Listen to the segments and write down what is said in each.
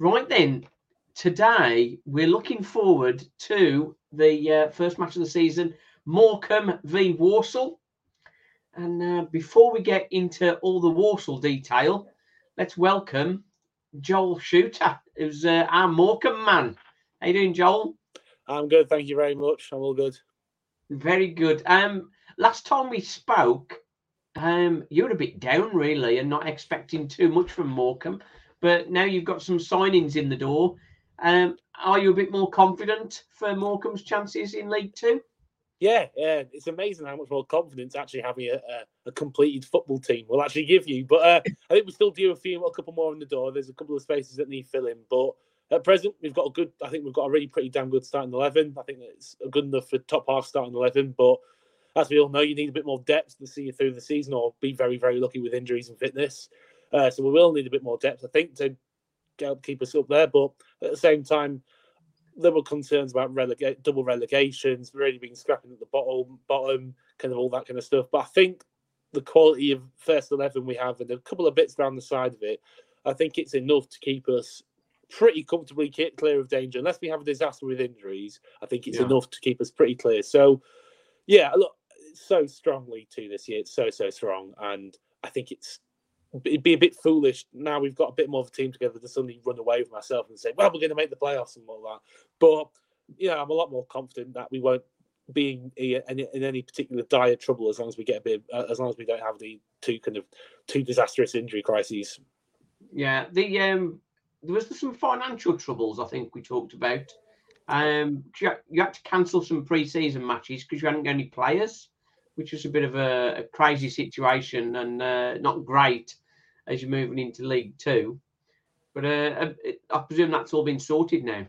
Right then, today we're looking forward to the uh, first match of the season, Morecambe v Walsall. And uh, before we get into all the Walsall detail, let's welcome Joel Shooter, who's uh, our Morecambe man. How you doing, Joel? I'm good, thank you very much. I'm all good. Very good. Um, last time we spoke, um, you were a bit down really, and not expecting too much from Morecambe but now you've got some signings in the door. Um, are you a bit more confident for Morecambe's chances in League Two? Yeah, yeah, it's amazing how much more confidence actually having a, a, a completed football team will actually give you. But uh, I think we still do a few, a couple more in the door. There's a couple of spaces that need filling, but at present we've got a good. I think we've got a really pretty damn good starting eleven. I think it's good enough for top half starting eleven, but as we all know, you need a bit more depth to see you through the season, or be very, very lucky with injuries and fitness. Uh, so we will need a bit more depth, I think, to help keep us up there. But at the same time, there were concerns about relegate double relegations, really being scrapping at the bottom, bottom, kind of all that kind of stuff. But I think the quality of first eleven we have and a couple of bits down the side of it, I think it's enough to keep us pretty comfortably clear of danger. Unless we have a disaster with injuries, I think it's yeah. enough to keep us pretty clear. So, yeah, look, so strongly to this year. It's so so strong, and I think it's it'd be a bit foolish now we've got a bit more of a team together to suddenly run away with myself and say, well, we're going to make the playoffs and all that. But yeah, I'm a lot more confident that we won't be in, in, any particular dire trouble as long as we get a bit, uh, as long as we don't have the two kind of two disastrous injury crises. Yeah, the um, there was some financial troubles I think we talked about. Um, you had, you had to cancel some pre-season matches because you hadn't got any players, which was a bit of a, a crazy situation and uh, not great as you're moving into League Two. But uh, I presume that's all been sorted now.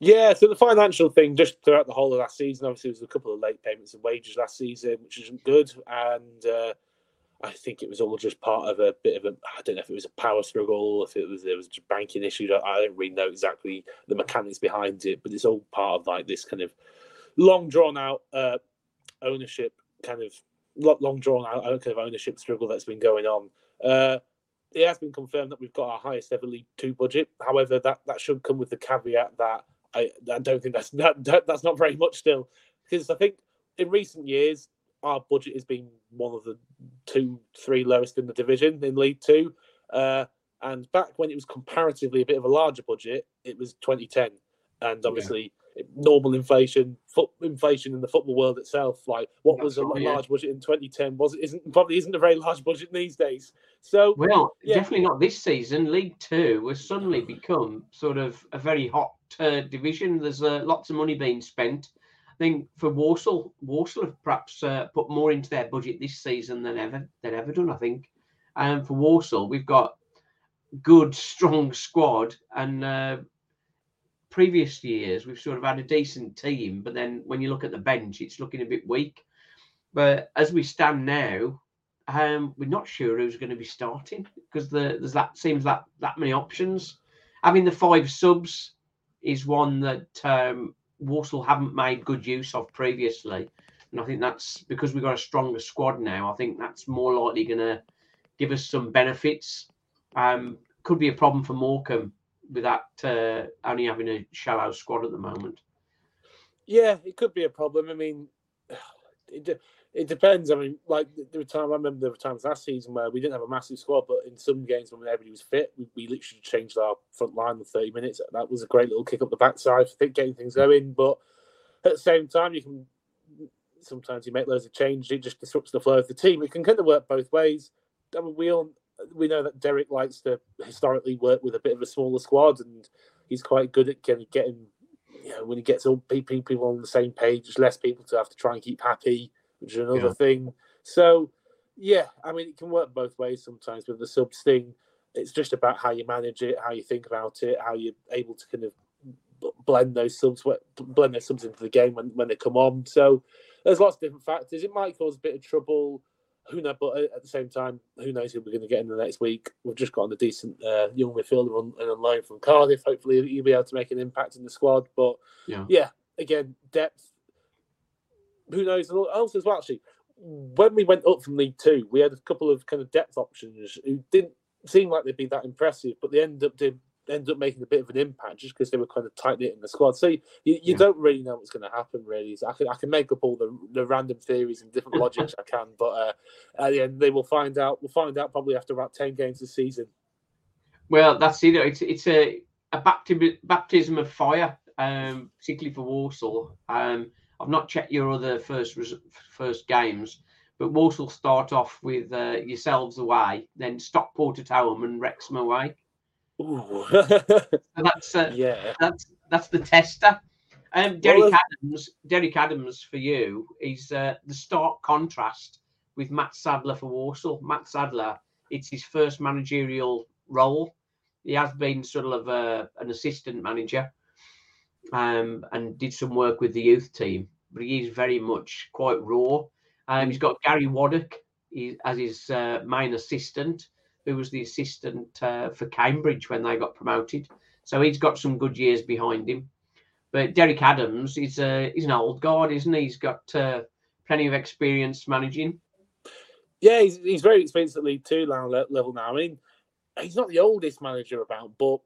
Yeah, so the financial thing just throughout the whole of last season, obviously, there was a couple of late payments of wages last season, which isn't good. And uh, I think it was all just part of a bit of a, I don't know if it was a power struggle, if it was there was just banking issue. I don't really know exactly the mechanics behind it, but it's all part of like this kind of long drawn out uh, ownership kind of long drawn out kind of ownership struggle that's been going on. Uh, it has been confirmed that we've got our highest ever League Two budget. However, that, that should come with the caveat that I, I don't think that's that, that, that's not very much still, because I think in recent years our budget has been one of the two, three lowest in the division in League Two. Uh, and back when it was comparatively a bit of a larger budget, it was 2010, and obviously normal inflation, foot inflation in the football world itself. Like what That's was a right, large yeah. budget in 2010 was isn't probably isn't a very large budget these days. So well, yeah. definitely not this season. League Two has suddenly become sort of a very hot uh, division. There's uh, lots of money being spent. I think for Walsall, Walsall have perhaps uh, put more into their budget this season than ever than ever done. I think, and for Walsall, we've got good, strong squad and uh, previous years we've sort of had a decent team, but then when you look at the bench, it's looking a bit weak. But as we stand now, um, we're not sure who's going to be starting because the, there's that seems that that many options. Having the five subs is one that um, Walsall haven't made good use of previously, and I think that's because we've got a stronger squad now. I think that's more likely going to give us some benefits. Um, could be a problem for Morecambe with that uh, only having a shallow squad at the moment. Yeah, it could be a problem. I mean, it, it depends. I mean, like there were times I remember there were times last season where we didn't have a massive squad, but in some games when everybody was fit, we, we literally changed our front line in thirty minutes. That was a great little kick up the backside, think, getting things going. But at the same time, you can sometimes you make loads of changes, it just disrupts the flow of the team. It can kind of work both ways. I mean, we all we know that Derek likes to historically work with a bit of a smaller squad, and he's quite good at kind of getting, you know, when he gets all PP people on the same page, there's less people to have to try and keep happy, which is another yeah. thing. So, yeah, I mean, it can work both ways sometimes with the subs thing. It's just about how you manage it, how you think about it, how you're able to kind of blend those subs, blend those subs into the game when, when they come on. So, there's lots of different factors. It might cause a bit of trouble who knows? But at the same time, who knows who we're going to get in the next week? We've just got a decent uh, young midfielder on, on loan from Cardiff. Hopefully, he'll be able to make an impact in the squad. But yeah, yeah again, depth. Who knows? And Also, as well, actually, when we went up from League Two, we had a couple of kind of depth options who didn't seem like they'd be that impressive, but they ended up doing ended up making a bit of an impact just because they were kind of tight knit in the squad. So you, you yeah. don't really know what's going to happen, really. So I can I can make up all the, the random theories and different logics I can, but uh, at the end they will find out. We'll find out probably after about ten games this season. Well, that's it. It's it's a a baptism baptism of fire, um, particularly for Walsall. Um, I've not checked your other first first games, but Walsall start off with uh, yourselves away, then Stockport at home and Wrexham away so that's uh, yeah. That's that's the tester. Um, Derek well, Adams. Derek Adams for you is uh, the stark contrast with Matt Sadler for Walsall. Matt Sadler, it's his first managerial role. He has been sort of a, uh, an assistant manager um, and did some work with the youth team, but he is very much quite raw. Um, he's got Gary Waddock as his uh, main assistant who was the assistant uh, for Cambridge when they got promoted. So he's got some good years behind him. But Derek Adams, is uh, he's an old guard, isn't he? He's got uh, plenty of experience managing. Yeah, he's, he's very experienced at League Two level now. I mean, he's not the oldest manager about, but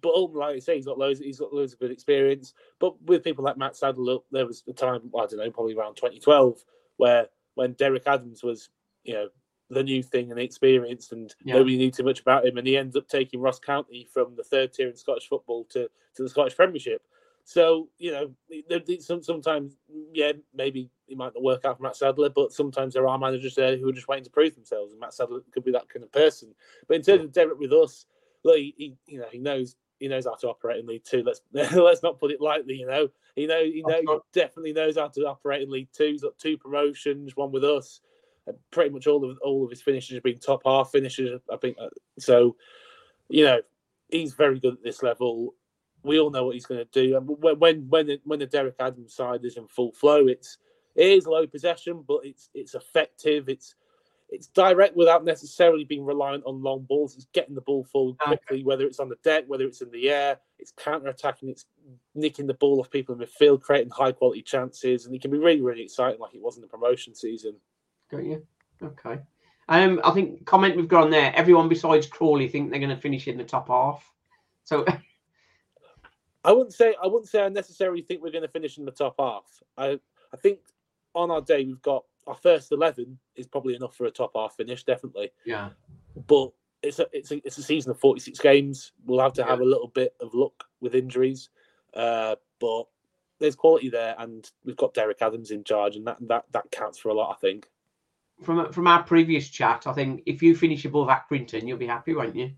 but like I say, he's got loads. He's got loads of good experience. But with people like Matt Sadler, there was a time I don't know, probably around 2012, where when Derek Adams was, you know, the new thing and the experience, and yeah. nobody knew too much about him. And he ends up taking Ross County from the third tier in Scottish football to, to the Scottish Premiership. So you know, sometimes yeah, maybe it might not work out for Matt Sadler, but sometimes there are managers there who are just waiting to prove themselves, and Matt Sadler could be that kind of person. But in terms of Derek with us, look, he, he you know he knows he knows how to operate in League Two. Let's let's not put it lightly. You know, he know he know he definitely knows how to operate in League Two. He's got two promotions, one with us pretty much all of all of his finishes have been top half finishes. I think uh, so. You know, he's very good at this level. We all know what he's going to do. And when when when the, when the Derek Adams side is in full flow, it's it is low possession, but it's it's effective. It's it's direct without necessarily being reliant on long balls. It's getting the ball forward quickly, whether it's on the deck, whether it's in the air. It's counter attacking. It's nicking the ball off people in midfield, creating high quality chances, and it can be really really exciting, like it was in the promotion season. Got you. Okay. Um, I think comment we've got on there. Everyone besides Crawley think they're going to finish in the top half. So I wouldn't say I wouldn't say I necessarily think we're going to finish in the top half. I I think on our day we've got our first eleven is probably enough for a top half finish, definitely. Yeah. But it's a it's a it's a season of forty six games. We'll have to yeah. have a little bit of luck with injuries, uh, but there's quality there, and we've got Derek Adams in charge, and that that that counts for a lot. I think from from our previous chat, I think if you finish above Accrington, you'll be happy, won't you?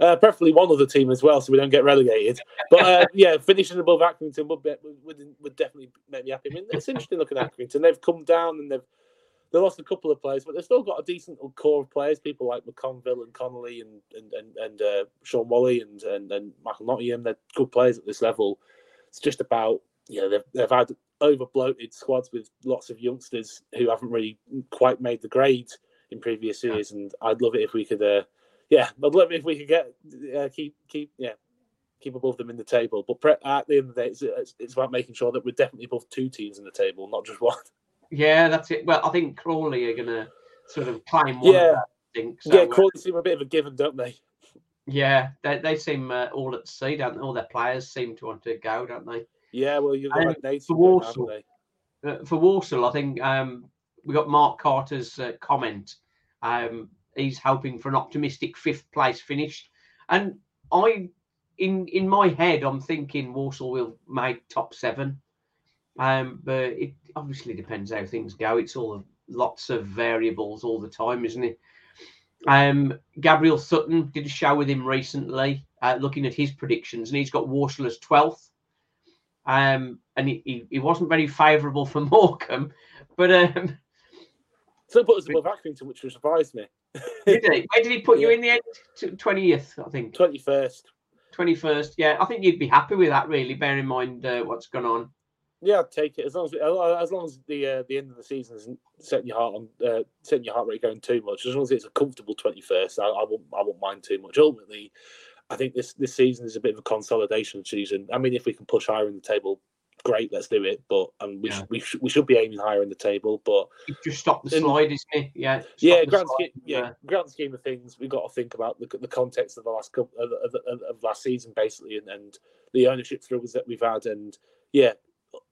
Uh, preferably one other team as well, so we don't get relegated. But uh, yeah, finishing above Accrington would, be, would would definitely make me happy. I mean, it's interesting looking at Accrington. They've come down and they've they lost a couple of players, but they've still got a decent core of players. People like McConville and Connolly and and and, and uh, Shaun Whalley and, and and Michael Nottingham. They're good players at this level. It's just about you know they've they've had over bloated squads with lots of youngsters who haven't really quite made the grade in previous years. And I'd love it if we could, uh, yeah, I'd love it if we could get uh, keep keep yeah keep above them in the table. But pre- at the end of the day, it's, it's, it's about making sure that we're definitely above two teams in the table, not just one. Yeah, that's it. Well, I think Crawley are going to sort of climb one. Yeah, think. So, yeah, uh, Crawley seem a bit of a given, don't they? Yeah, they, they seem uh, all at sea, don't they? All their players seem to want to go, don't they? Yeah, well, you've Um, got Nate for Walsall, uh, for Walsall, I think um, we got Mark Carter's uh, comment. Um, he's hoping for an optimistic fifth place finish, and I, in in my head, I'm thinking Walsall will make top seven. Um, but it obviously depends how things go. It's all lots of variables all the time, isn't it? Um, Gabriel Sutton did a show with him recently, uh, looking at his predictions, and he's got Walsall as twelfth. Um, and he, he, he wasn't very favourable for Morecambe, but um, So put us above Accrington, which surprised me. did he? Where did he put you in the end? Twentieth, I think. Twenty first. Twenty first. Yeah, I think you'd be happy with that, really. Bear in mind uh, what's gone on. Yeah, I'd take it as long as as long as the uh, the end of the season isn't setting your heart on uh, setting your heart rate going too much. As long as it's a comfortable twenty first, I, I won't I won't mind too much. Ultimately, I think this this season is a bit of a consolidation season. I mean, if we can push higher in the table, great, let's do it. But um, we Yeah. sh- we, sh- we should be aiming higher in the table. But just stop the slide, isn't he? Yeah. yeah, grand scheme, yeah, uh, grand scheme of things, we've got to think about the, the context of the last couple of, of, of, of last season, basically, and, and the ownership struggles that we've had, and yeah,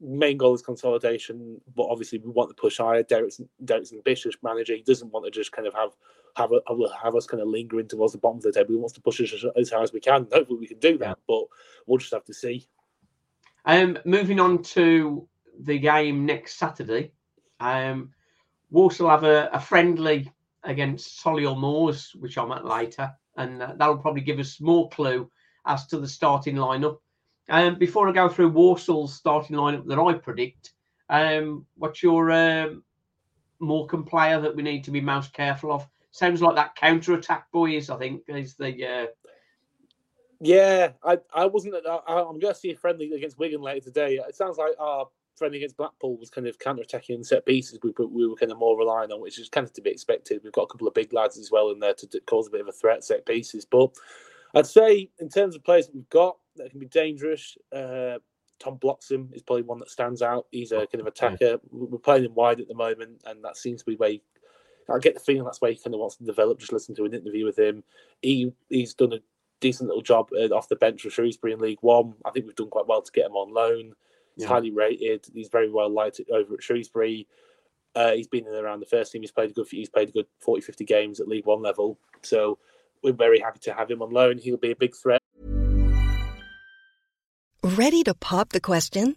main goal is consolidation, but obviously we want to push higher. Derek's Derek's ambitious manager; he doesn't want to just kind of have have a, have, have us kind of lingering towards the bottom of the table. He wants to push us as, as high as we can. Hopefully, we can do that, but we'll just have to see. Um, moving on to the game next Saturday, um, Walsall have a, a friendly against Solihull Moors, which I'm at later, and uh, that'll probably give us more clue as to the starting lineup. Um, before I go through Walsall's starting lineup that I predict, um, what's your um, Morecambe player that we need to be most careful of? Sounds like that counter attack boys. I think is the uh, Yeah, I, I wasn't. I, I'm going to see a friendly against Wigan later today. It sounds like our friendly against Blackpool was kind of counter attacking set pieces. We, we were kind of more relying on, which is kind of to be expected. We've got a couple of big lads as well in there to, to cause a bit of a threat set pieces. But I'd say in terms of players that we've got that can be dangerous, uh, Tom Bloxham is probably one that stands out. He's a kind of attacker. We're playing him wide at the moment, and that seems to be where. He, I get the feeling that's where he kind of wants to develop. Just listen to an interview with him. He he's done a decent little job uh, off the bench for Shrewsbury in League One. I think we've done quite well to get him on loan. He's Yeah. highly rated. He's very well liked over at Shrewsbury. Uh, he's been in and around the first team. He's played a good. He's played a good 40, 50 games at League One level. So we're very happy to have him on loan. He'll be a big threat. Ready to pop the question?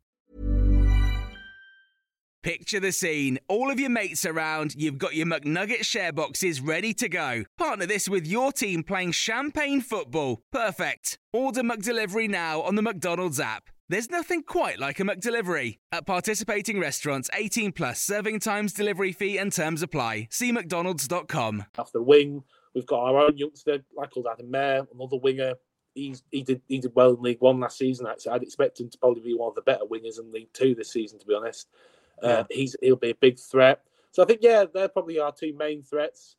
Picture the scene. All of your mates around, you've got your McNugget share boxes ready to go. Partner this with your team playing champagne football. Perfect. Order McDelivery now on the McDonald's app. There's nothing quite like a McDelivery. At participating restaurants, 18 plus serving times, delivery fee, and terms apply. See McDonald's.com. off the wing. We've got our own youngster, like called Adam Mayor, another winger. He's he did he did well in League One last season. I'd, I'd expect him to probably be one of the better wingers in League Two this season. To be honest, uh, he's he'll be a big threat. So I think yeah, they're probably our two main threats.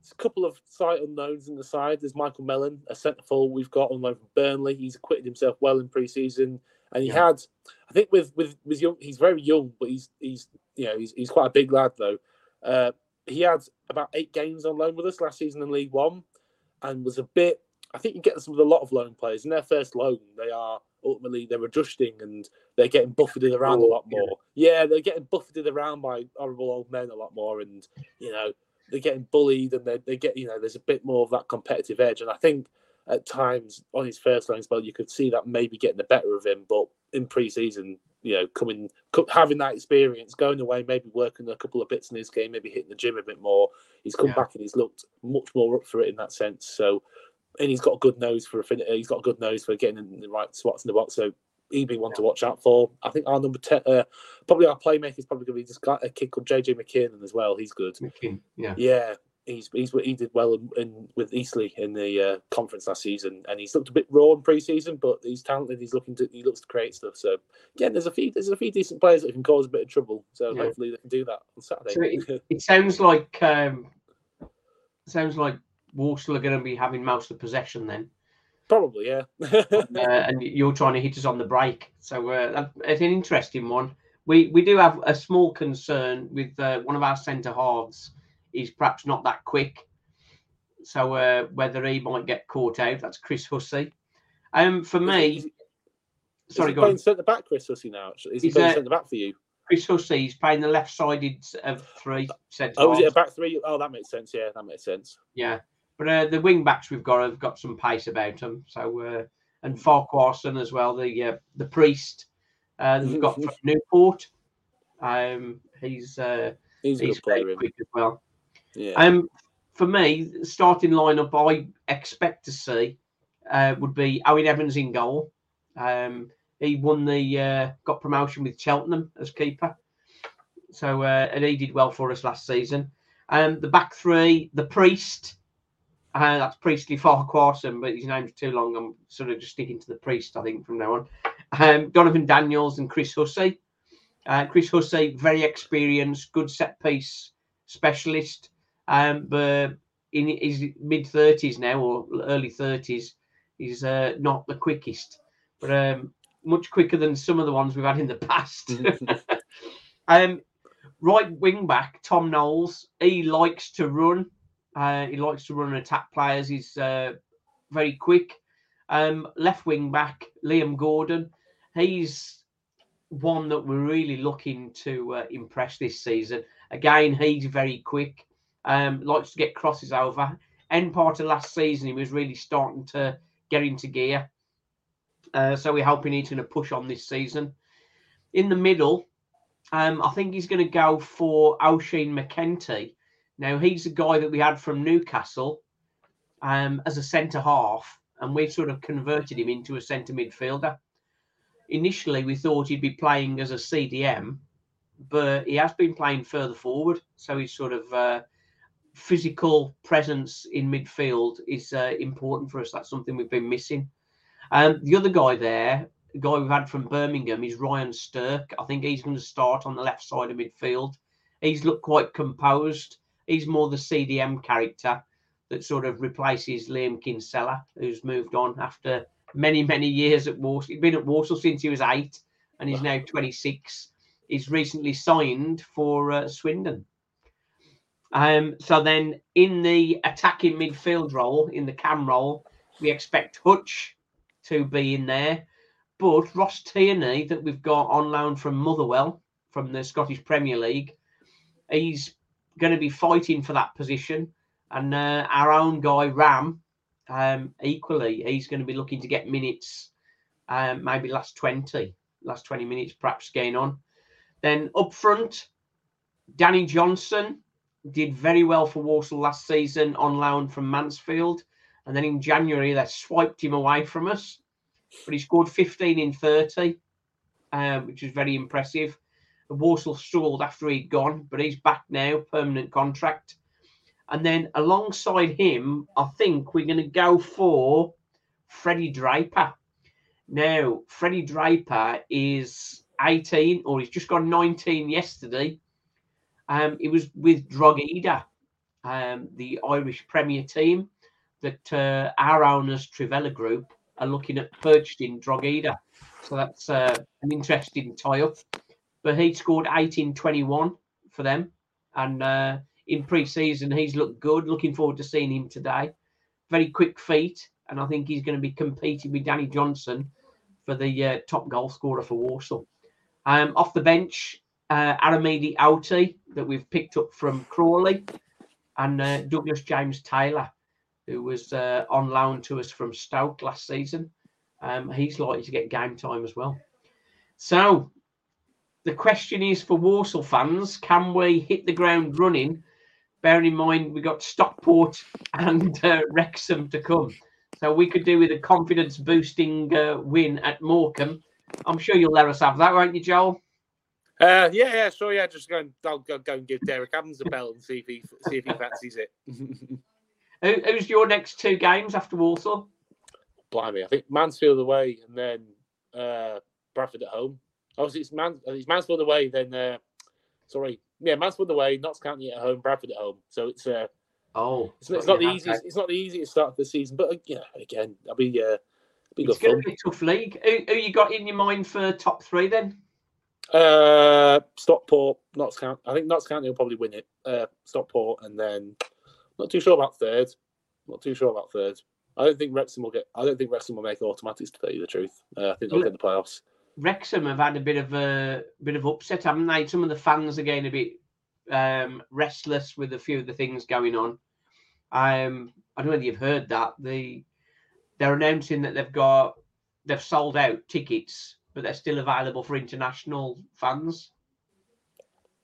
There's a couple of sight unknowns in the side. There's Michael Mellon, a centre forward we've got on loan from Burnley. He's acquitted himself well in pre-season, and he had, I think, with with with young, he's very young, but he's he's you know he's he's quite a big lad though. Uh, he had about eight games on loan with us last season in League One, and was a bit. I think you get this with a lot of loan players in their first loan. They are ultimately they're adjusting and they're getting buffeted around a lot more. Yeah, they're getting buffeted around by horrible old men a lot more, and you know they're getting bullied and they they get you know there's a bit more of that competitive edge. And I think at times on his first loan spell you could see that maybe getting the better of him, but in pre-season, you know, coming having that experience, going away, maybe working a couple of bits in his game, maybe hitting the gym a bit more. He's come Yeah. back and he's looked much more up for it in that sense. So, and he's got a good nose for affinity. He's got a good nose for getting in the right spots in the box. So he'd be one to watch out for. I think our number ten, uh, probably our playmaker is probably going to be this guy, a kid called JJ McKinnon as well. He's good. Yeah. Yeah, he's, he's he did well in, in with Eastleigh in the uh, conference last season, and he's looked a bit raw in pre-season, but he's talented. He's looking to he looks to create stuff. So again, there's a few there's a few decent players that can cause a bit of trouble. So Yeah. hopefully they can do that on Saturday. So it, it sounds like um, sounds like Walsall are going to be having most of the possession then, Probably, yeah. uh, and you're trying to hit us on the break. So uh, it's an interesting one. We we do have a small concern with uh, one of our centre halves. He's perhaps not that quick. So uh, whether he might get caught out, that's Chris Hussey. Um, for Is me, sorry, is he playing centre back, Chris Hussey now. Actually, is he He's, playing uh, centre back for you? Chris Hussey, he's playing the left-sided of three centre Oh, is it a back three? Oh, that makes sense. Yeah, that makes sense. Yeah, but uh, the wing backs we've got have got some pace about them. So uh, and Farquharson as well, the uh, the priest uh, that we've got from Newport. Um, he's uh, He's he's player. quick as well. Yeah. Um, for me, the starting lineup I expect to see uh, would be Owen Evans in goal. Um, he won the uh, got promotion with Cheltenham as keeper, so uh, and he did well for us last season. Um, the back three, the priest. Uh, that's Priestley Farquharson, but his name's too long. I'm sort of just sticking to the priest, I think, from now on. Um, Donervon Daniels and Chris Hussey. Uh, Chris Hussey, very experienced, good set piece specialist, um, but in his mid 30s now or early 30s, he's uh, not the quickest, but um, much quicker than some of the ones we've had in the past. um, right wing back, Tom Knowles, he likes to run. Uh, he likes to run and attack players. He's uh, very quick. Um, left wing back, Liam Gordon. He's one that we're really looking to uh, impress this season. Again, he's very quick. Um, likes to get crosses over. End part of last season, he was really starting to get into gear. Uh, so we're hoping he's going to push on this season. In the middle, um, I think he's going to go for Oisin McEntee. Now he's a guy that we had from Newcastle um, as a centre half, and we've sort of converted him into a centre midfielder. Initially, we thought he'd be playing as a CDM, but he has been playing further forward. So his sort of uh, physical presence in midfield is uh, important for us. That's something we've been missing. Um, the other guy there, the guy we've had from Birmingham, is Ryan Stirk. I think he's going to start on the left side of midfield. He's looked quite composed. He's more the CDM character that sort of replaces Liam Kinsella, who's moved on after many, many years at Walsall. He's been at Walsall since he was eight and he's now 26. He's recently signed for uh, Swindon. Um, so then in the attacking midfield role, in the cam role, we expect Hutch to be in there. But Ross Tierney, that we've got on loan from Motherwell from the Scottish Premier League, he's going to be fighting for that position. And uh, our own guy, Ram, um, equally, he's going to be looking to get minutes, um, maybe last 20, last 20 minutes, perhaps going on. Then up front, Danny Johnson did very well for Walsall last season on loan from Mansfield. And then in January, they swiped him away from us. But he scored 15 in 30, um, which is very impressive. Walsall struggled after he'd gone, but he's back now, permanent contract. And then alongside him, I think we're going to go for Freddie Draper. Now, Freddie Draper is 18, or he's just gone 19 yesterday. Um, was with Drogheda, um, the Irish Premier team that uh, our owners, Trivela Group, are looking at purchasing Drogheda. So that's uh, an interesting tie up. But he scored 18 21 for them. And uh, in pre season, he's looked good. Looking forward to seeing him today. Very quick feet. And I think he's going to be competing with Danny Johnson for the uh, top goal scorer for Walsall. Um, off the bench, uh, Aramide Oteh that we've picked up from Crawley and uh, Douglas James Taylor, who was uh, on loan to us from Stoke last season. Um, he's likely to get game time as well. So the question is for Walsall fans, can we hit the ground running? Bearing in mind we got Stockport and uh, Wrexham to come. So we could do with a confidence boosting uh, win at Morecambe. I'm sure you'll let us have that, won't you, Joel? Uh, yeah, yeah, sure, yeah. Just go and I'll go, go and give Derek Adams a bell and see if he see if he fancies it. Who, who's your next two games after Walsall? Blimey, I think Mansfield away and then uh, Bradford at home. Obviously, it's, Man- it's Mansfield away, then uh, sorry, yeah, Mansfield away, Notts County at home, Bradford at home. So it's uh, Oh, it's, it's not the easiest. It's not the easiest start of the season, but uh, yeah, again, I'll be uh, be good It's going to be a tough league. Who, who you got in your mind for top three then? Uh, Stockport, Notts County. I think Notts County will probably win it. Uh, Stockport, and then not too sure about third. Not too sure about third. I don't think Wrexham will get. I don't think Wrexham will make automatics. To tell you the truth, uh, I think they'll get the playoffs. Wrexham have had a bit of a bit of upset, haven't they? Some of the fans are getting a bit um, restless with a few of the things going on. Um, I don't know whether you've heard that the they're announcing that they've got they've sold out tickets, but they're still available for international fans,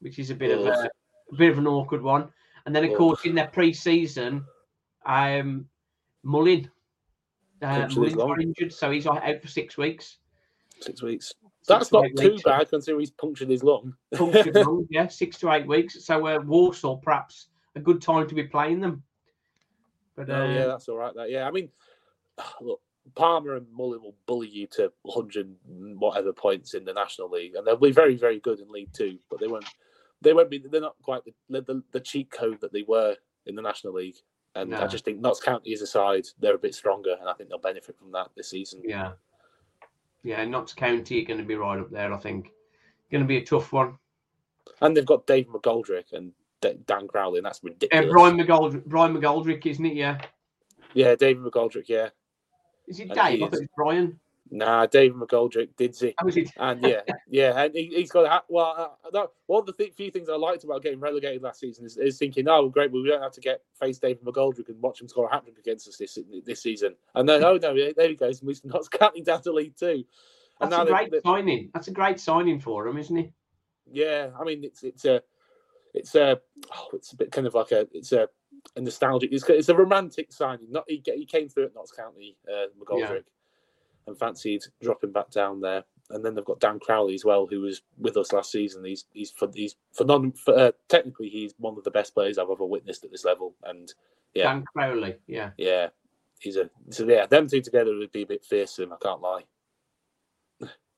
which is a bit of a, a bit of an awkward one. And then, of Ugh. course, in their pre-season, um, Mullin, uh, Mullin's got injured, so he's out for six weeks. Six weeks. That's to not eight too weeks. bad considering he's punctured his lung. punctured lung, yeah, six to eight weeks. So uh, Walsall, perhaps a good time to be playing them. But uh, Oh yeah, that's all right. That yeah, I mean, look, Palmer and Mullin will bully you to 100 whatever points in the National League, and they'll be very, very good in League Two. But they won't. They won't be. They're not quite the the, the cheat code that they were in the National League. And I just think Notts County is a side. They're a bit stronger, and I think they'll benefit from that this season. yeah, yeah, Notts County are going to be right up there. I think going to be a tough one. And they've got Dave McGoldrick and D- Dan Crowley, and that's Uh, ridiculous. Brian McGoldrick, Brian McGoldrick, isn't it? Yeah, Yeah, David McGoldrick. Yeah, is it Dave? I thought is. it was Brian. Nah, David McGoldrick did see. How? And yeah, yeah, and he, he's got. a- Well, uh, that, one of the th- few things I liked about getting relegated last season is, is thinking, oh, great, well, we don't have to get face David McGoldrick and watch him score a hat trick against us this this season. And then, oh no, there he goes, Mr. Notts County down to League Two. And That's a great they- signing. That's a great signing for him, isn't it? yeah, I mean, it's it's a it's a oh, it's a bit kind of like a it's a, a nostalgic. It's, it's a romantic signing. Not he, he came through at Notts County, uh, McGoldrick, and fancied dropping back down there. And then they've got Dan Crowley as well, who was with us last season. He's he's for he's phenom- for, uh, technically he's one of the best players I've ever witnessed at this level. And yeah, Dan Crowley. Yeah, yeah, he's a so yeah, them two together would be a bit fearsome. I can't lie.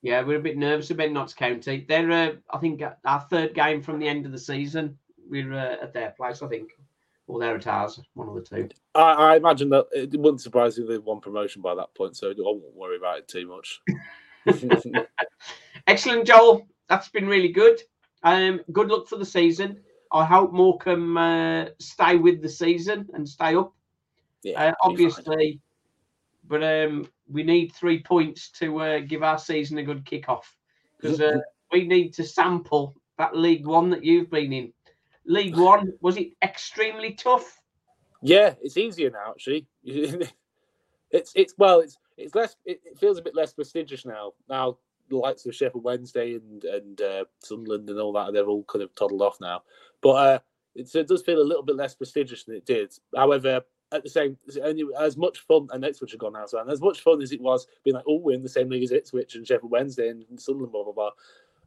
yeah. We're a bit nervous about Notts County. They're, uh, I think, our third game from the end of the season. We're uh, at their place, I think, or they're. One of the two. I, I imagine that it wouldn't surprise me if they won promotion by that point, so I won't worry about it too much. Excellent, Joel. That's been really good. Um, good luck for the season. I hope Morecambe uh, stay with the season and stay up. yeah, Uh, it'll be fine. obviously, but um, we need three points to uh, give our season a good kick-off because uh, we need to sample that League One that you've been in. League One was it extremely tough? Yeah, it's easier now. Actually, it's it's well, it's it's less. It, it feels a bit less prestigious now. Now the likes of Sheffield Wednesday and and uh, Sunderland and all that, they're all kind of toddled off now. But uh, it's, it does feel a little bit less prestigious than it did. However, at the same, as much fun, and Ipswich have gone now, so and as much fun as it was being like, oh, we're in the same league as Ipswich and Sheffield Wednesday and Sunderland, blah blah blah.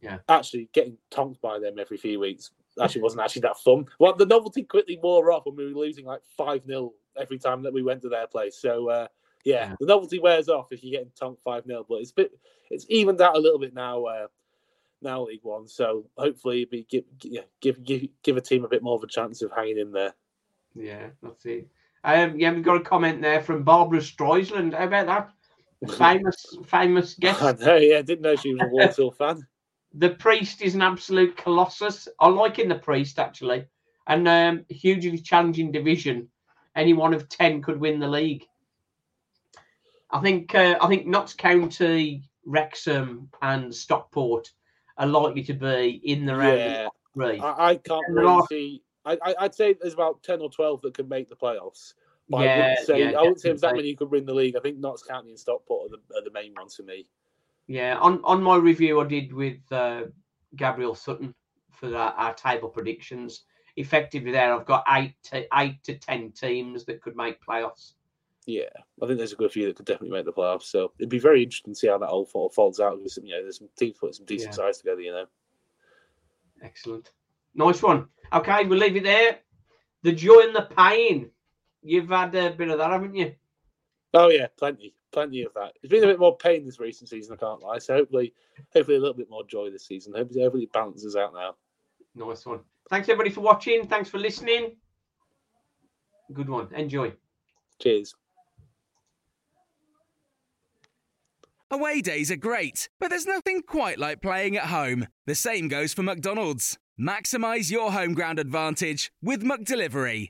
Yeah. Actually, getting tonked by them every few weeks actually wasn't actually that fun. Well, the novelty quickly wore off when we were losing like five 0 every time that we went to their place. So uh, yeah, Yeah. the novelty wears off if you're getting tonked five 0 But it's a bit, it's evened out a little bit now. Uh, now League One, so hopefully be give, yeah, give give give a team a bit more of a chance of hanging in there. Yeah, that's it. Um, yeah, we've got a comment there from Barbara Streisand. How about that? Famous, famous guest. I know, yeah, didn't know she was a Walsall fan. The priest is an absolute colossus. I like in the priest actually, and um, hugely challenging division. Any one of ten could win the league. I think. Uh, I think Notts County, Wrexham, and Stockport are likely to be in the round Yeah, three. I, I can't really are- see. I, I, I'd say there's about ten or twelve that could make the playoffs. But I yeah, wouldn't say yeah, I wouldn't say there's that many who could win the league. I think Notts County and Stockport are the, are the main ones for me. Yeah, on on my review I did with uh, Gabriel Sutton for our, our table predictions. Effectively, there I've got eight to eight to ten teams that could make playoffs. Yeah, I think there's a good few that could definitely make the playoffs. So it'd be very interesting to see how that all folds out. Because, you know, there's some teams putting some decent Yeah. sides together. You know, Excellent. Nice one. Okay, we'll leave it there. The joy and the pain. You've had a bit of that, haven't you? Oh yeah, plenty, plenty of that. It's been a bit more pain this recent season. I can't lie. So hopefully, hopefully a little bit more joy this season. Hopefully, hopefully it balances out now. Nice one. Thanks everybody for watching. Thanks for listening. Good one. Enjoy. Cheers. Away days are great, but there's nothing quite like playing at home. The same goes for McDonald's. Maximize your home ground advantage with McDelivery.